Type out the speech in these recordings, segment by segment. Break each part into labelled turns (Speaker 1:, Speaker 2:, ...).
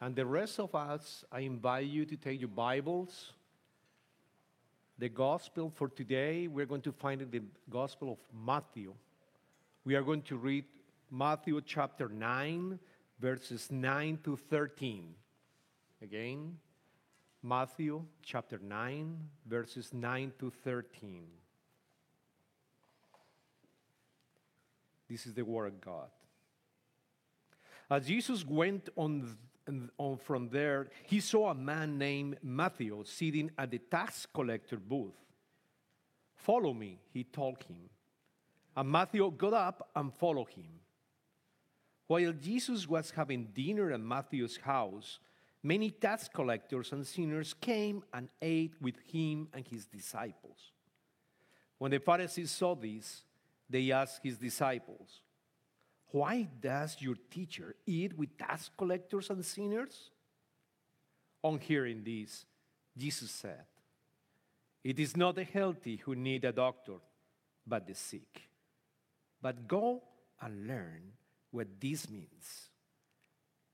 Speaker 1: And the rest of us, I invite you to take your Bibles. The gospel for today, we're going to find in the gospel of Matthew. We are going to read Matthew chapter 9, verses 9 to 13. Again, Matthew chapter 9, verses 9 to 13. This is the word of God. As Jesus went on, on from there, he saw a man named Matthew sitting at the tax collector booth. Follow me, he told him. And Matthew got up and followed him. While Jesus was having dinner at Matthew's house, many tax collectors and sinners came and ate with him and his disciples. When the Pharisees saw this, they asked his disciples, Why does your teacher eat with tax collectors and sinners? On hearing this, Jesus said, It is not the healthy who need a doctor, but the sick. But go and learn what this means.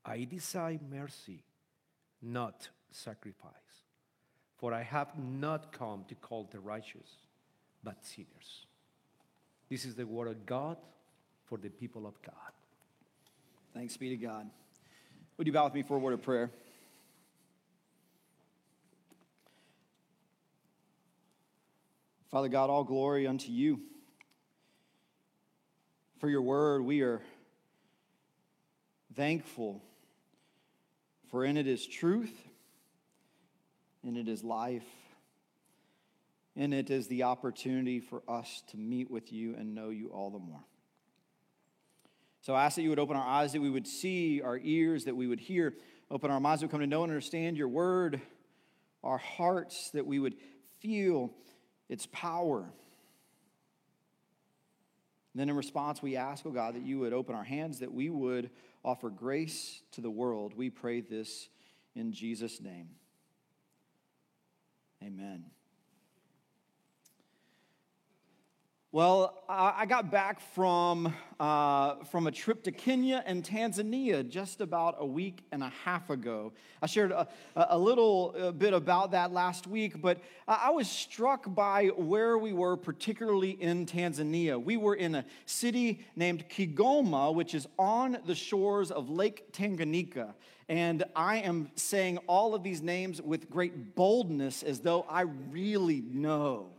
Speaker 1: I desire mercy, not sacrifice. For I have not come to call the righteous, but sinners. This is the word of God for the people of God.
Speaker 2: Thanks be to God. Would you bow with me for a word of prayer? Father God, all glory unto you. For your word, we are thankful, for in it is truth, and it is life and it is the opportunity for us to meet with you and know you all the more. So I ask that you would open our eyes, that we would see, our ears, that we would hear, open our minds, that we come to know and understand your word, our hearts, that we would feel its power. And then in response, we ask, oh God, that you would open our hands, that we would offer grace to the world. We pray this in Jesus' name. Amen. Well, I got back from, uh, from a trip to Kenya and Tanzania just about a week and a half ago. I shared a, a little uh, bit about that last week, but I was struck by where we were, particularly in Tanzania. We were in a city named Kigoma, which is on the shores of Lake Tanganyika. And I am saying all of these names with great boldness as though I really know.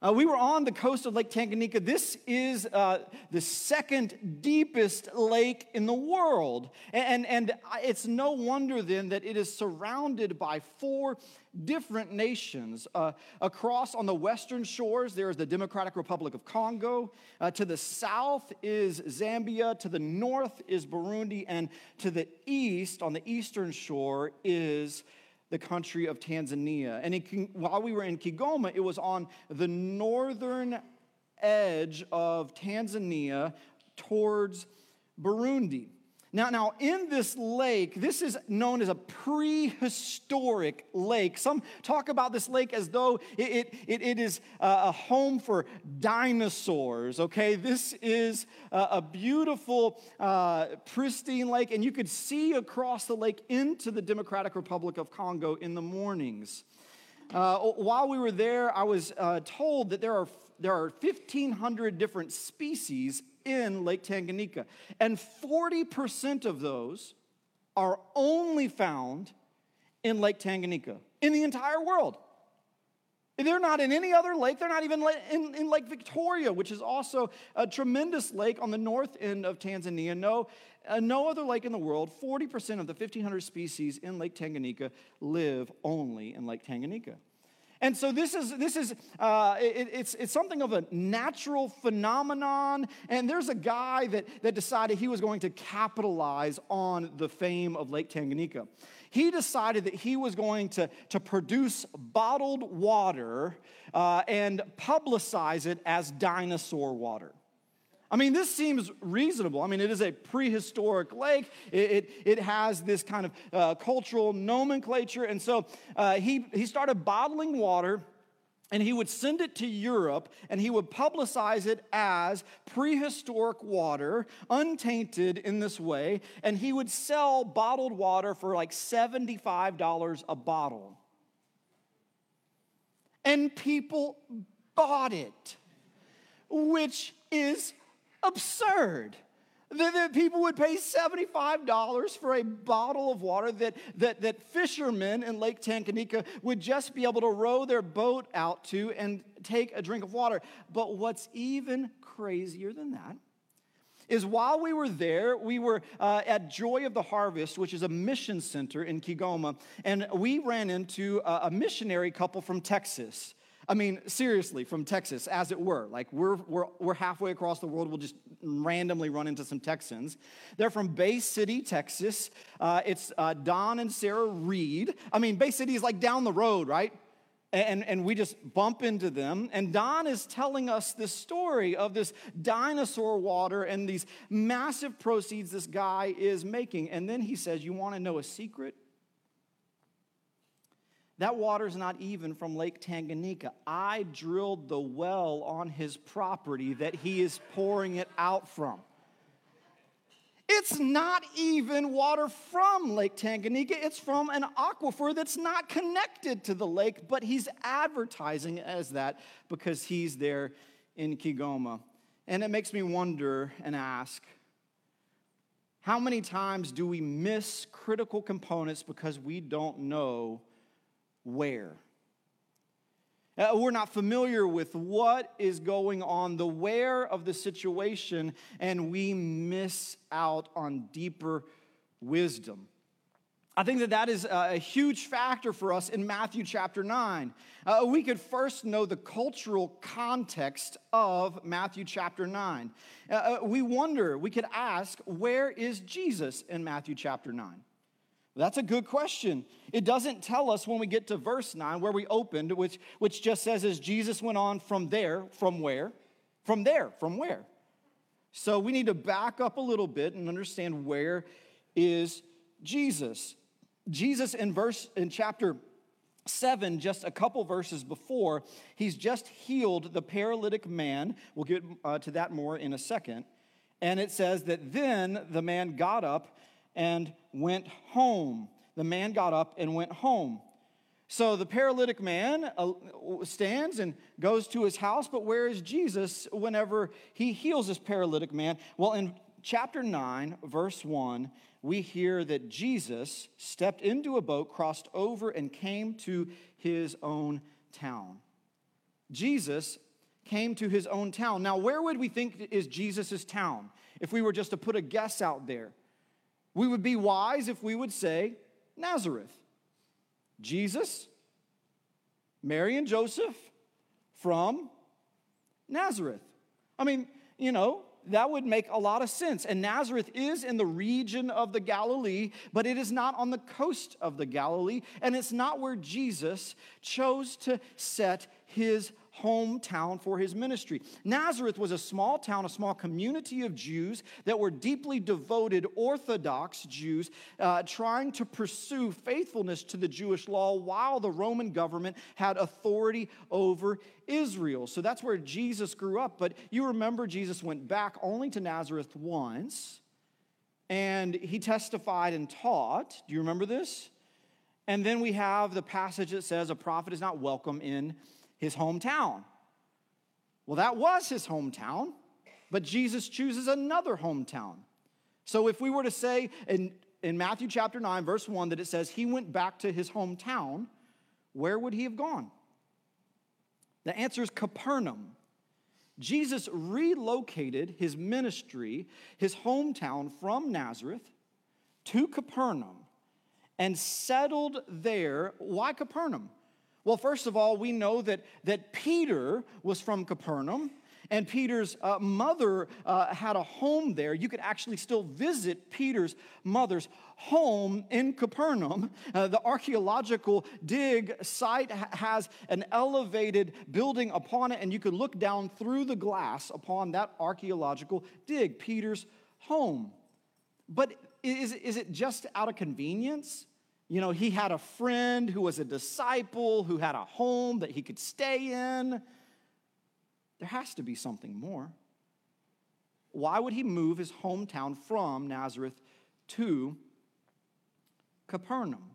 Speaker 2: Uh, we were on the coast of Lake Tanganyika. This is uh, the second deepest lake in the world. And, and it's no wonder then that it is surrounded by four different nations. Uh, across on the western shores, there is the Democratic Republic of Congo. Uh, to the south is Zambia. To the north is Burundi. And to the east, on the eastern shore, is the country of Tanzania. And in, while we were in Kigoma, it was on the northern edge of Tanzania towards Burundi. Now, now, in this lake, this is known as a prehistoric lake. Some talk about this lake as though it, it, it is a home for dinosaurs, okay? This is a beautiful, uh, pristine lake, and you could see across the lake into the Democratic Republic of Congo in the mornings. Uh, while we were there, I was uh, told that there are, there are 1,500 different species in Lake Tanganyika. And 40% of those are only found in Lake Tanganyika in the entire world. They're not in any other lake. They're not even in, in, Lake Victoria, which is also a tremendous lake on the north end of Tanzania. No, uh, no other lake in the world, 40% of the 1,500 species in Lake Tanganyika live only in Lake Tanganyika. And so this is this is uh, it, it's it's something of a natural phenomenon. And there's a guy that that decided he was going to capitalize on the fame of Lake Tanganyika. He decided that he was going to to produce bottled water uh, and publicize it as dinosaur water. I mean, this seems reasonable. I mean, it is a prehistoric lake. It, it, it has this kind of uh, cultural nomenclature. And so uh, he, he started bottling water and he would send it to Europe and he would publicize it as prehistoric water, untainted in this way, and he would sell bottled water for like $75 a bottle. And people bought it, which is absurd. That, people would pay $75 for a bottle of water that, that, that fishermen in Lake Tanganyika would just be able to row their boat out to and take a drink of water. But what's even crazier than that is while we were there, we were uh, at Joy of the Harvest, which is a mission center in Kigoma, and we ran into a, a missionary couple from Texas. I mean, seriously, from Texas, as it were. Like, we're, we're, we're halfway across the world, we'll just randomly run into some Texans. They're from Bay City, Texas. Uh, it's uh, Don and Sarah Reed. I mean, Bay City is like down the road, right? And, and we just bump into them. And Don is telling us this story of this dinosaur water and these massive proceeds this guy is making. And then he says, You want to know a secret? That water's not even from Lake Tanganyika. I drilled the well on his property that he is pouring it out from. It's not even water from Lake Tanganyika. It's from an aquifer that's not connected to the lake, but he's advertising as that because he's there in Kigoma. And it makes me wonder and ask how many times do we miss critical components because we don't know where. Uh, we're not familiar with what is going on, the where of the situation, and we miss out on deeper wisdom. I think that that is a huge factor for us in Matthew chapter 9. Uh, we could first know the cultural context of Matthew chapter 9. Uh, uh we wonder, we could ask, where is Jesus in Matthew chapter 9? That's a good question. It doesn't tell us when we get to verse 9 where we opened, which, which just says, as Jesus went on from there, from where? From there, from where? So we need to back up a little bit and understand where is Jesus. Jesus in verse in chapter 7 just a couple verses before he's just healed the paralytic man we'll get uh, to that more in a second and it says that then the man got up and went home. The man got up and went home. So the paralytic man uh, stands and goes to his house, but where is Jesus whenever he heals this paralytic man? Well, in chapter 9, verse 1, we hear that Jesus stepped into a boat, crossed over, and came to his own town. Jesus came to his own town. Now, where would we think is Jesus' town if we were just to put a guess out there? We would be wise if we would say Nazareth. Jesus, Mary, and Joseph from Nazareth. I mean, you know, that would make a lot of sense. And Nazareth is in the region of the Galilee, but it is not on the coast of the Galilee, and it's not where Jesus chose to set his hometown for his ministry. Nazareth was a small town, a small community of Jews that were deeply devoted Orthodox Jews uh, trying to pursue faithfulness to the Jewish law while the Roman government had authority over Israel. So that's where Jesus grew up. But you remember Jesus went back only to Nazareth once and he testified and taught. Do you remember this? And then we have the passage that says a prophet is not welcome in his hometown. Well, that was his hometown, but Jesus chooses another hometown. So if we were to say in, in Matthew chapter 9, verse 1, that it says he went back to his hometown, where would he have gone? The answer is Capernaum. Jesus relocated his ministry, his hometown from Nazareth to Capernaum and settled there. Why Capernaum? Well, first of all, we know that, that Peter was from Capernaum, and Peter's uh, mother uh, had a home there. You could actually still visit Peter's mother's home in Capernaum. Uh, the archaeological dig site ha- has an elevated building upon it, and you could look down through the glass upon that archaeological dig, Peter's home. But is, is it just out of convenience You know, he had a friend who was a disciple, who had a home that he could stay in. There has to be something more. Why would he move his hometown from Nazareth to Capernaum?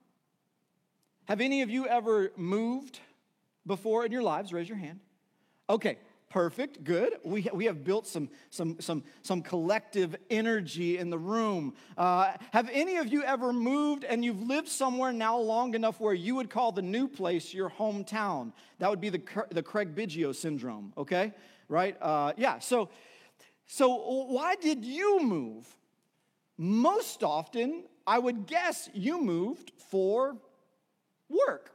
Speaker 2: Have any of you ever moved before in your lives? Raise your hand. Okay, Perfect, good. We, we have built some, some, some, some collective energy in the room. Uh, have any of you ever moved and you've lived somewhere now long enough where you would call the new place your hometown? That would be the, the Craig Biggio syndrome, okay? Right? Uh, yeah, so, so why did you move? Most often, I would guess you moved for work.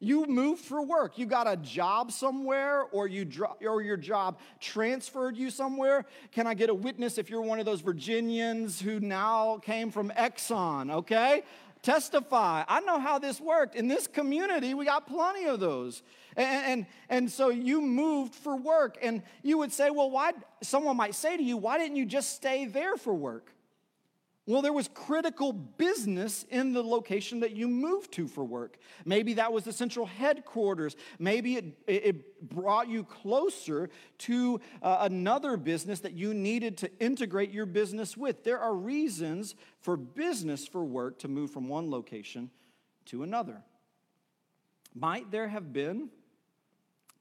Speaker 2: You moved for work. You got a job somewhere, or you dro- or your job transferred you somewhere. Can I get a witness if you're one of those Virginians who now came from Exxon? Okay, testify. I know how this worked. In this community, we got plenty of those. And, and, and so you moved for work, and you would say, well, why? Someone might say to you, why didn't you just stay there for work? Well, there was critical business in the location that you moved to for work. Maybe that was the central headquarters. Maybe it, it brought you closer to uh, another business that you needed to integrate your business with. There are reasons for business for work to move from one location to another. Might there have been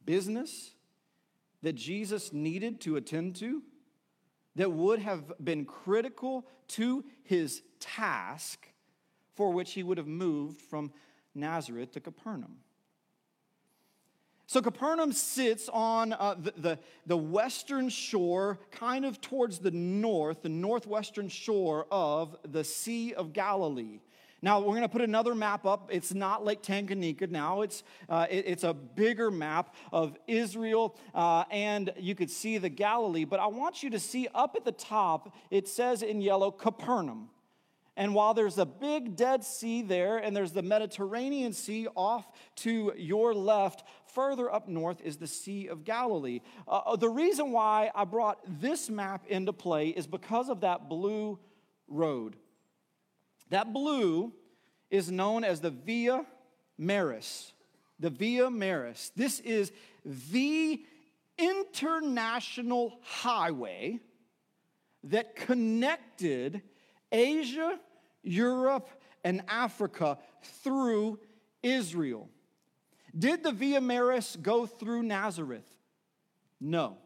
Speaker 2: business that Jesus needed to attend to? That would have been critical to his task for which he would have moved from Nazareth to Capernaum. So Capernaum sits on uh, the, the, the, western shore, kind of towards the north, the northwestern shore of the Sea of Galilee. Now, we're going to put another map up. It's not Lake Tanganyika now, it's, uh, it, it's a bigger map of Israel, uh, and you could see the Galilee. But I want you to see up at the top, it says in yellow Capernaum. And while there's a big Dead Sea there, and there's the Mediterranean Sea off to your left, further up north is the Sea of Galilee. Uh, uh the reason why I brought this map into play is because of that blue road. That blue is known as the Via Maris. The Via Maris. This is the international highway that connected Asia, Europe, and Africa through Israel. Did the Via Maris go through Nazareth? No.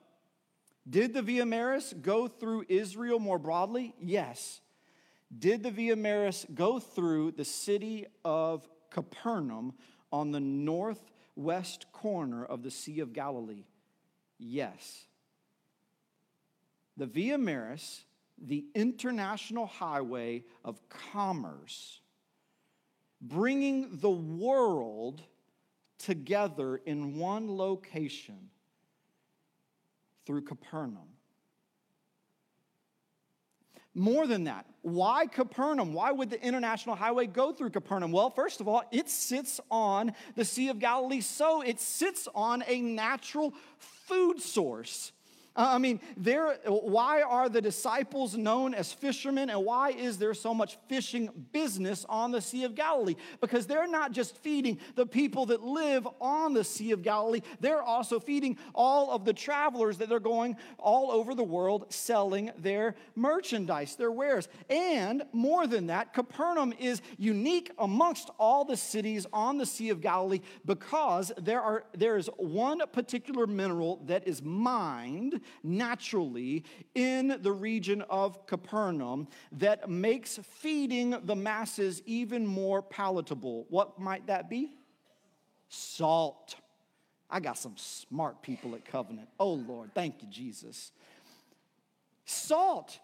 Speaker 2: Did the Via Maris go through Israel more broadly? Yes. Did the Via Maris go through the city of Capernaum on the northwest corner of the Sea of Galilee? Yes. The Via Maris, the international highway of commerce, bringing the world together in one location through Capernaum. More than that, why Capernaum? Why would the international highway go through Capernaum? Well, first of all, it sits on the Sea of Galilee, so it sits on a natural food source. I mean, there, why are the disciples known as fishermen and why is there so much fishing business on the Sea of Galilee? Because they're not just feeding the people that live on the Sea of Galilee, they're also feeding all of the travelers that are going all over the world selling their merchandise, their wares. And more than that, Capernaum is unique amongst all the cities on the Sea of Galilee because there, are, there is one particular mineral that is mined naturally in the region of Capernaum that makes feeding the masses even more palatable. What might that be? Salt. I got some smart people at Covenant. Oh, Lord, thank you, Jesus. Salt.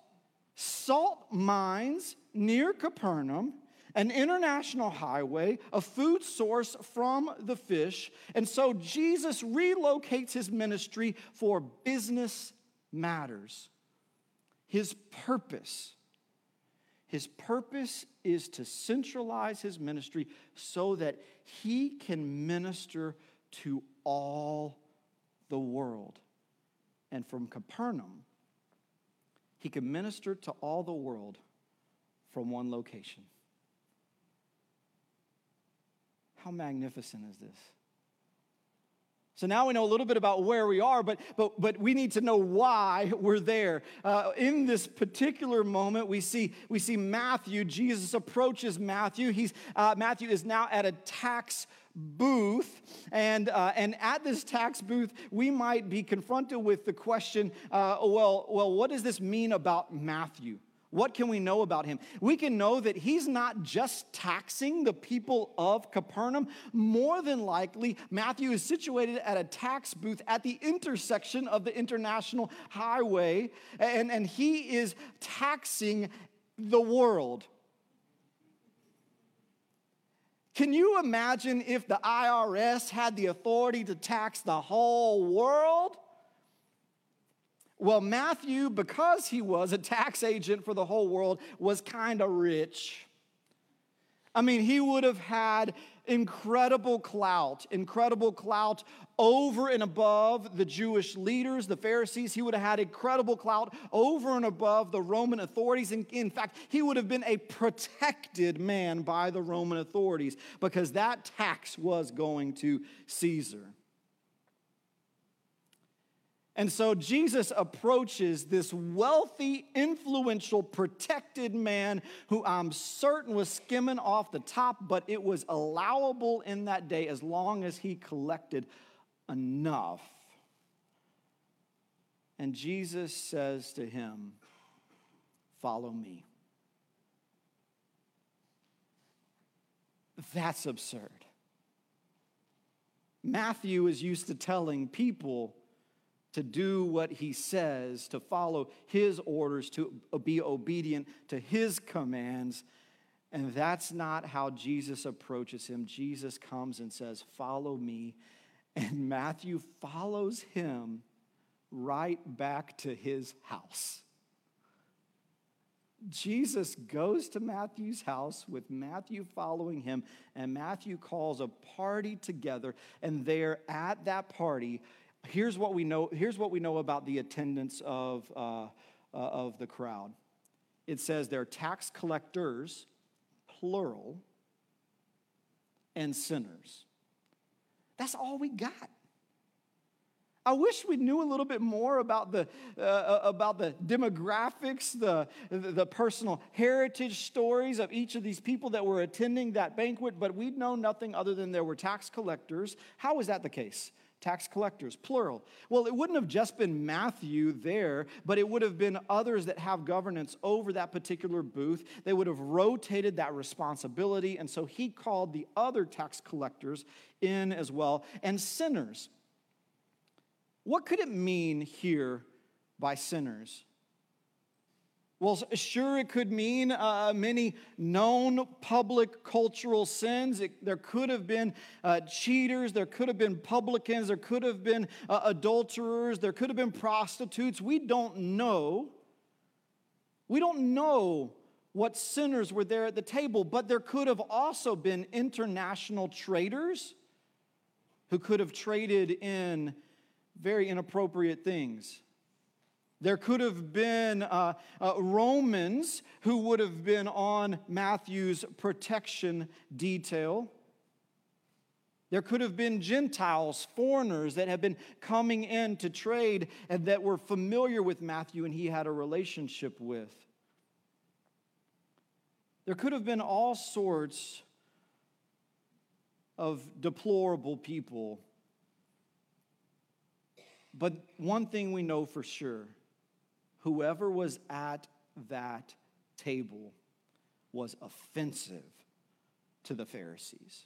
Speaker 2: Salt mines near Capernaum an international highway, a food source from the fish. And so Jesus relocates his ministry for business matters. His purpose. His purpose is to centralize his ministry so that he can minister to all the world. And from Capernaum, he can minister to all the world from one location. How magnificent is this? So now we know a little bit about where we are, but, but, but we need to know why we're there. Uh, in this particular moment, we see, we see Matthew. Jesus approaches Matthew. He's, uh, Matthew is now at a tax booth. And, uh, and at this tax booth, we might be confronted with the question uh, well, well, what does this mean about Matthew? What can we know about him? We can know that he's not just taxing the people of Capernaum. More than likely, Matthew is situated at a tax booth at the intersection of the international highway, and, and he is taxing the world. Can you imagine if the IRS had the authority to tax the whole world? Well, Matthew, because he was a tax agent for the whole world, was kind of rich. I mean, he would have had incredible clout, incredible clout over and above the Jewish leaders, the Pharisees. He would have had incredible clout over and above the Roman authorities. In, in fact, he would have been a protected man by the Roman authorities because that tax was going to Caesar. And so Jesus approaches this wealthy, influential, protected man who I'm certain was skimming off the top, but it was allowable in that day as long as he collected enough. And Jesus says to him, Follow me. That's absurd. Matthew is used to telling people to do what he says, to follow his orders, to be obedient to his commands. And that's not how Jesus approaches him. Jesus comes and says, Follow me. And Matthew follows him right back to his house. Jesus goes to Matthew's house with Matthew following him, and Matthew calls a party together. And there at that party, here's what we know, here's what we know about the attendance of, uh, uh, of the crowd it says they're tax collectors, plural, and sinners. That's all we got. I wish we knew a little bit more about the, uh, uh about the demographics, the, the personal heritage stories of each of these people that were attending that banquet, but we know nothing other than there were tax collectors. How is that the case? Tax collectors, plural. Well, it wouldn't have just been Matthew there, but it would have been others that have governance over that particular booth. They would have rotated that responsibility. And so he called the other tax collectors in as well, and sinners. What could it mean here by sinners? Well, sure, it could mean uh, many known public cultural sins. It, there could have been uh, cheaters, there could have been publicans, there could have been uh, adulterers, there could have been prostitutes. We don't know. We don't know what sinners were there at the table, but there could have also been international traders who could have traded in very inappropriate things. There could have been uh, uh, Romans who would have been on Matthew's protection detail. There could have been Gentiles, foreigners that had been coming in to trade and that were familiar with Matthew and he had a relationship with. There could have been all sorts of deplorable people. But one thing we know for sure whoever was at that table was offensive to the Pharisees.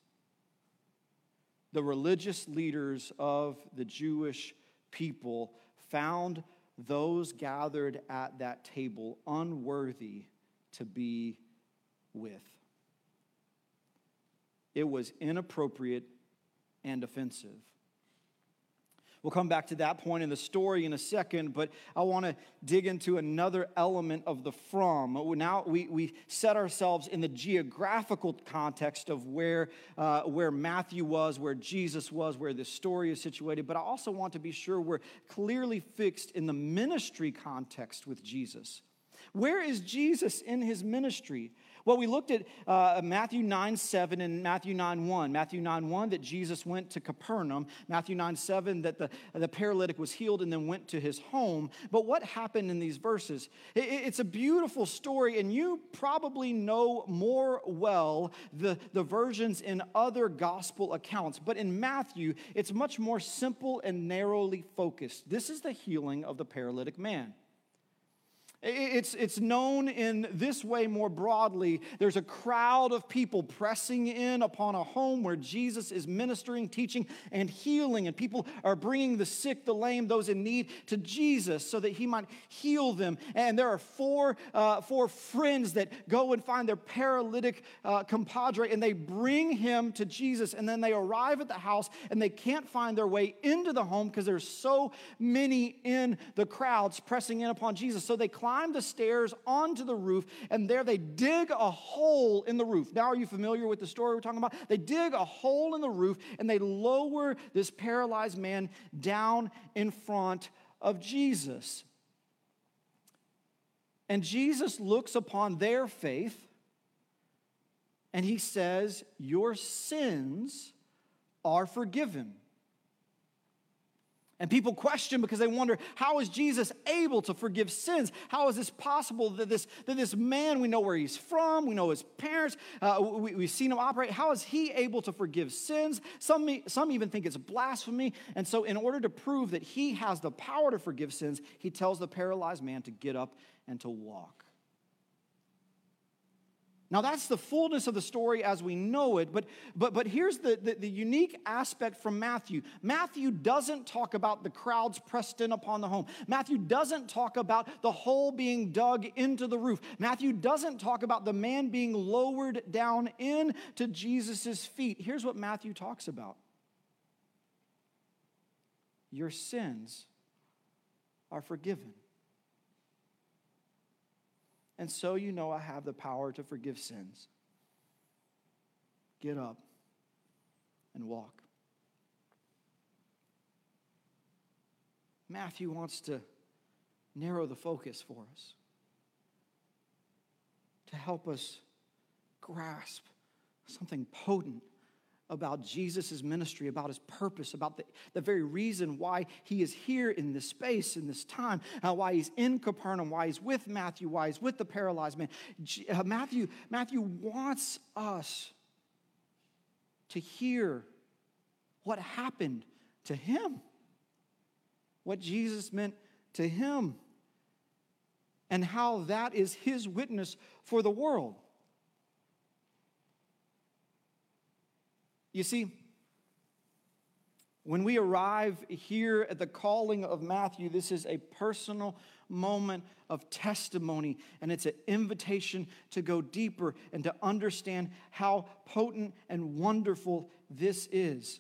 Speaker 2: The religious leaders of the Jewish people found those gathered at that table unworthy to be with. It was inappropriate and offensive. We'll come back to that point in the story in a second, but I want to dig into another element of the from. Now we, we set ourselves in the geographical context of where, uh, where Matthew was, where Jesus was, where this story is situated, but I also want to be sure we're clearly fixed in the ministry context with Jesus. Where is Jesus in his ministry? Well, we looked at uh, Matthew 9 7 and Matthew 9 1. Matthew 9 1 that Jesus went to Capernaum. Matthew 9 7 that the, the paralytic was healed and then went to his home. But what happened in these verses? It, it's a beautiful story, and you probably know more well the, the versions in other gospel accounts. But in Matthew, it's much more simple and narrowly focused. This is the healing of the paralytic man. It's, it's known in this way more broadly. There's a crowd of people pressing in upon a home where Jesus is ministering, teaching, and healing. And people are bringing the sick, the lame, those in need to Jesus so that he might heal them. And there are four, uh, four friends that go and find their paralytic uh, compadre and they bring him to Jesus. And then they arrive at the house and they can't find their way into the home because there's so many in the crowds pressing in upon Jesus. So they climb climb the stairs onto the roof, and there they dig a hole in the roof. Now, are you familiar with the story we're talking about? They dig a hole in the roof and they lower this paralyzed man down in front of Jesus. And Jesus looks upon their faith and he says, Your sins are forgiven. And people question because they wonder how is Jesus able to forgive sins? How is this possible that this, that this man, we know where he's from, we know his parents, uh, we, we've seen him operate. How is he able to forgive sins? Some, some even think it's blasphemy. And so, in order to prove that he has the power to forgive sins, he tells the paralyzed man to get up and to walk. Now, that's the fullness of the story as we know it, but, but, but here's the, the, the, unique aspect from Matthew. Matthew doesn't talk about the crowds pressed in upon the home. Matthew doesn't talk about the hole being dug into the roof. Matthew doesn't talk about the man being lowered down into Jesus' feet. Here's what Matthew talks about Your sins are forgiven and so you know I have the power to forgive sins. Get up and walk. Matthew wants to narrow the focus for us, to help us grasp something potent about Jesus' ministry, about his purpose, about the, the very reason why he is here in this space, in this time, uh, why he's in Capernaum, why he's with Matthew, why he's with the paralyzed man. Uh, Matthew, Matthew wants us to hear what happened to him, what Jesus meant to him, and how that is his witness for the world. You see, when we arrive here at the calling of Matthew, this is a personal moment of testimony, and it's an invitation to go deeper and to understand how potent and wonderful this is.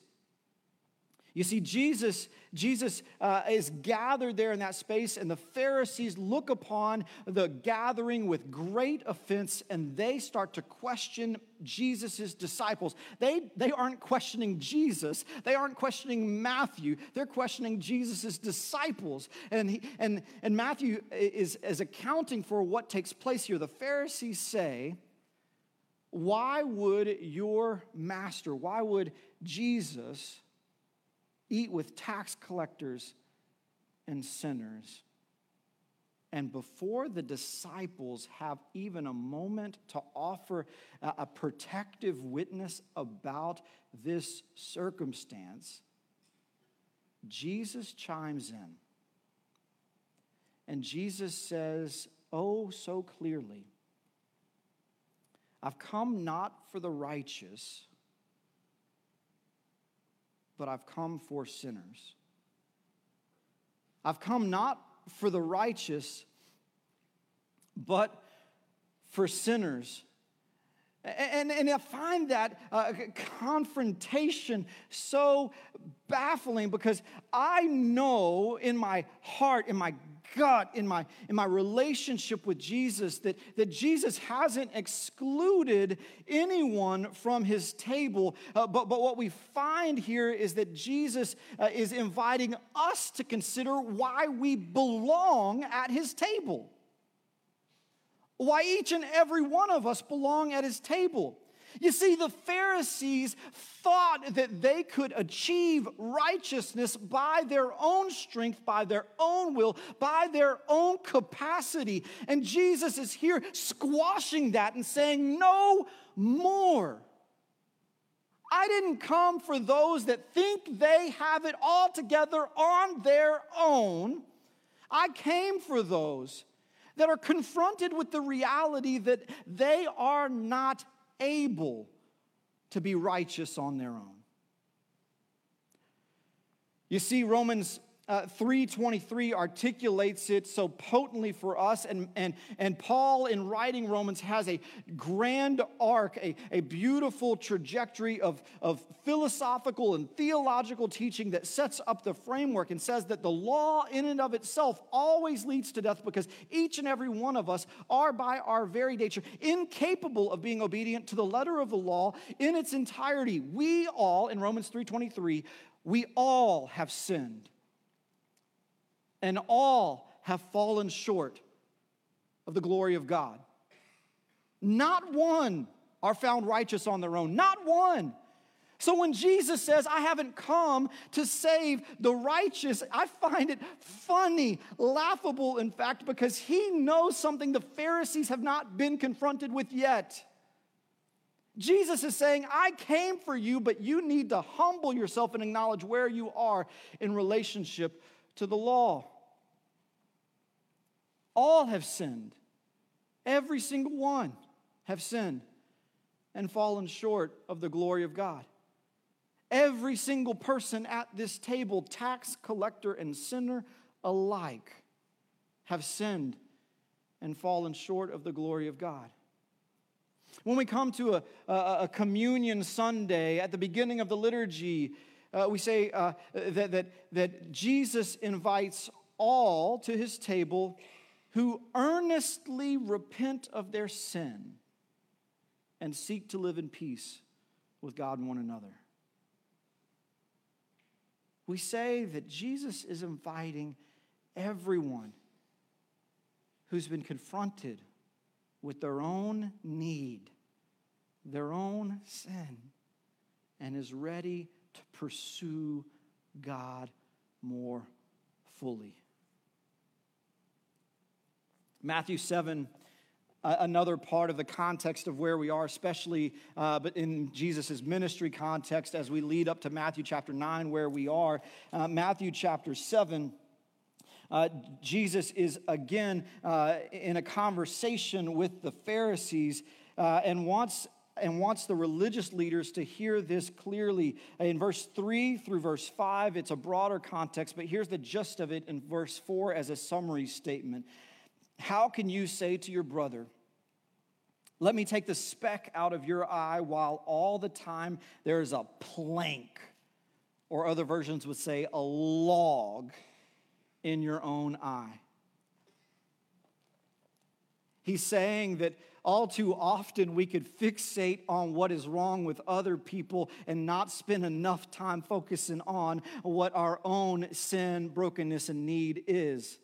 Speaker 2: You see, Jesus, Jesus uh, is gathered there in that space, and the Pharisees look upon the gathering with great offense, and they start to question Jesus' disciples. They, they aren't questioning Jesus, they aren't questioning Matthew, they're questioning Jesus' disciples. And, he, and, and Matthew is, is accounting for what takes place here. The Pharisees say, Why would your master, why would Jesus, eat with tax collectors and sinners. And before the disciples have even a moment to offer a, protective witness about this circumstance, Jesus chimes in. And Jesus says, Oh, so clearly, I've come not for the righteous but I've come for sinners. I've come not for the righteous, but for sinners. And, and I find that uh, confrontation so baffling because I know in my heart, in my gut, in my, in my relationship with Jesus, that, that Jesus hasn't excluded anyone from his table. Uh, but, but what we find here is that Jesus uh, is inviting us to consider why we belong at his table. why each and every one of us belong at his table. You see, the Pharisees thought that they could achieve righteousness by their own strength, by their own will, by their own capacity. And Jesus is here squashing that and saying, No more. I didn't come for those that think they have it all together on their own. I came for those that are confronted with the reality that they are not able to be righteous on their own. You see, Romans uh, 3.23 articulates it so potently for us. And, and, and paul in writing romans has a grand arc a, a beautiful trajectory of, of philosophical and theological teaching that sets up the framework and says that the law in and of itself always leads to death because each and every one of us are by our very nature incapable of being obedient to the letter of the law in its entirety. We all in romans 3.23 we all have sinned and all have fallen short of the glory of God. Not one are found righteous on their own, not one. So when Jesus says, I haven't come to save the righteous, I find it funny, laughable, in fact, because he knows something the Pharisees have not been confronted with yet. Jesus is saying, I came for you, but you need to humble yourself and acknowledge where you are in relationship to the law. All have sinned. Every single one have sinned and fallen short of the glory of God. Every single person at this table, tax collector and sinner alike, have sinned and fallen short of the glory of God. When we come to a, a, a communion Sunday at the beginning of the liturgy, uh, we say uh, that, that, that Jesus invites all to his table who earnestly repent of their sin and seek to live in peace with God and one another. We say that Jesus is inviting everyone who's been confronted with their own need, their own sin, and is ready to pursue God more fully. Matthew 7 another part of the context of where we are, especially uh, but in Jesus' ministry context as we lead up to Matthew chapter 9, where we are. Uh, Matthew chapter 7. Uh, Jesus is again uh, in a conversation with the Pharisees uh, and wants and wants the religious leaders to hear this clearly. In verse 3 through verse 5, it's a broader context, but here's the gist of it in verse 4 as a summary statement. How can you say to your brother, Let me take the speck out of your eye while all the time there is a plank, or other versions would say a log, in your own eye? He's saying that all too often we could fixate on what is wrong with other people and not spend enough time focusing on what our own sin, brokenness, and need is.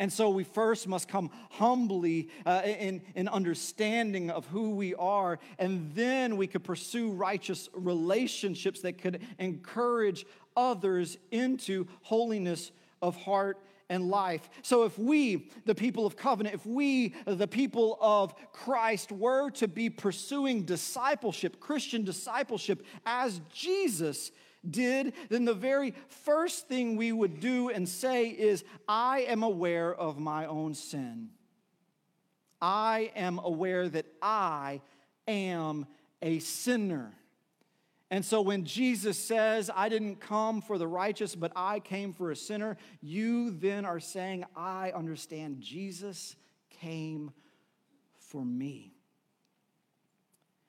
Speaker 2: And so we first must come humbly uh, in, in understanding of who we are, and then we could pursue righteous relationships that could encourage others into holiness of heart and life. So, if we, the people of covenant, if we, the people of Christ, were to be pursuing discipleship, Christian discipleship, as Jesus did, then the very first thing we would do and say is, I am aware of my own sin. I am aware that I am a sinner. And so when Jesus says, I didn't come for the righteous, but I came for a sinner, you then are saying, I understand Jesus came for me.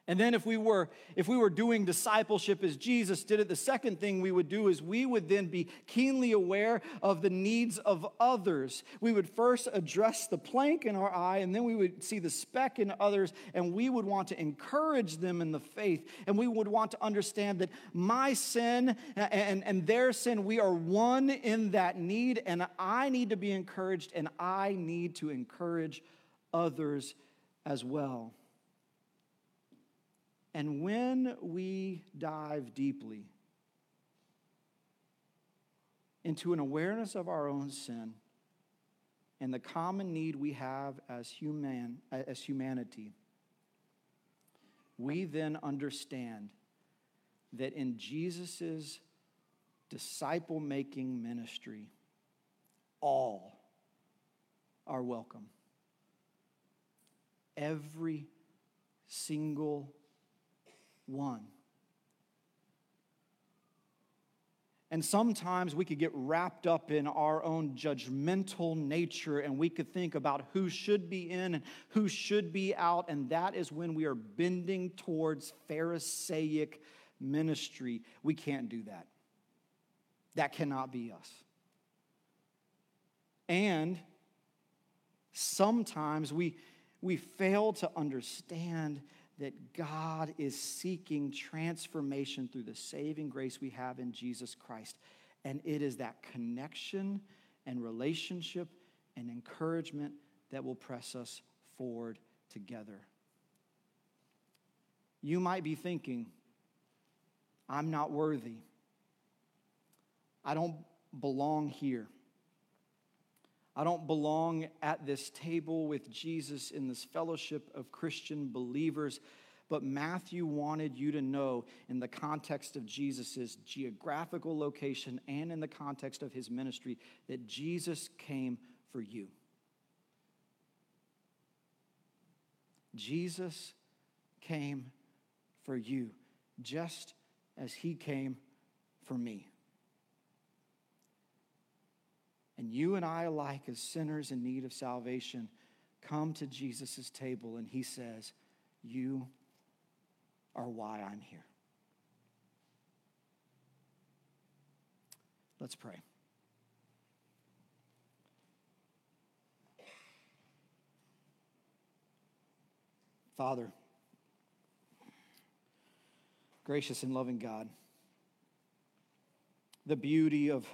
Speaker 2: And then if we were if we were doing discipleship as Jesus did it, the second thing we would do is we would then be keenly aware of the needs of others. We would first address the plank in our eye and then we would see the speck in others and we would want to encourage them in the faith and we would want to understand that my sin and, and their sin, we are one in that need and I need to be encouraged and I need to encourage others as well. And when we dive deeply into an awareness of our own sin and the common need we have as, human, as humanity, we then understand that in Jesus' disciple making ministry, all are welcome. Every single one. And sometimes we could get wrapped up in our own judgmental nature and we could think about who should be in and who should be out. And that is when we are bending towards Pharisaic ministry. We can't do that. That cannot be us. And sometimes we, we fail to understand that God is seeking transformation through the saving grace we have in Jesus Christ. And it is that connection and relationship and encouragement that will press us forward together. You might be thinking, I'm not worthy. I don't belong here. I don't belong at this table with Jesus in this fellowship of Christian believers. But Matthew wanted you to know, in the context of Jesus' geographical location and in the context of his ministry, that Jesus came for you. Jesus came for you, just as he came for me. And you and I alike, as sinners in need of salvation, come to Jesus' table and he says, You are why I'm here. Let's pray. Father, gracious and loving God, the beauty of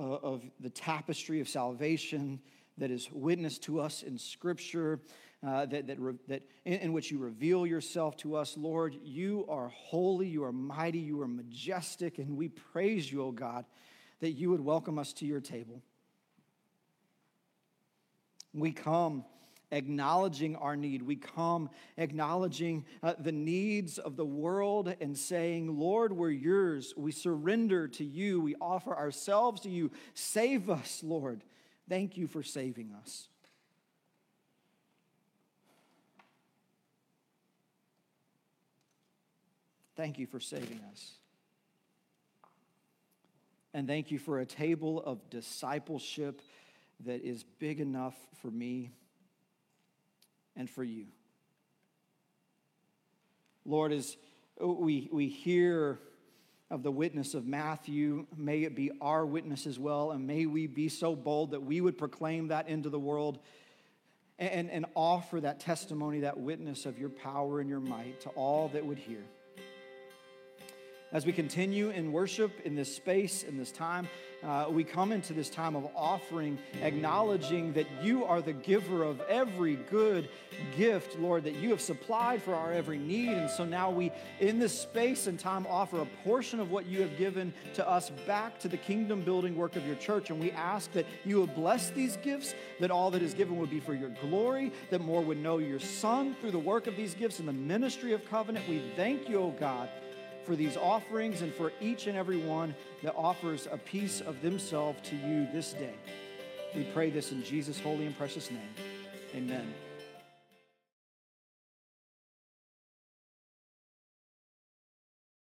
Speaker 2: of the tapestry of salvation that is witnessed to us in Scripture, uh, that, that, that in, in, which you reveal yourself to us. Lord, you are holy, you are mighty, you are majestic, and we praise you, O God, that you would welcome us to your table. We come acknowledging our need. We come acknowledging uh, the needs of the world and saying, Lord, we're yours. We surrender to you. We offer ourselves to you. Save us, Lord. Thank you for saving us. Thank you for saving us. And thank you for a table of discipleship that is big enough for me and for you. Lord, as we, we hear of the witness of Matthew, may it be our witness as well, and may we be so bold that we would proclaim that into the world and, and offer that testimony, that witness of your power and your might to all that would hear. As we continue in worship in this space, in this time, uh, we come into this time of offering, acknowledging that you are the giver of every good gift, Lord, that you have supplied for our every need. And so now we, in this space and time, offer a portion of what you have given to us back to the kingdom building work of your church. And we ask that you would bless these gifts, that all that is given would be for your glory, that more would know your Son through the work of these gifts and the ministry of covenant. We thank you, O God for these offerings and for each and every one that offers a piece of themselves to you this day. We pray this in Jesus' holy and precious name. Amen.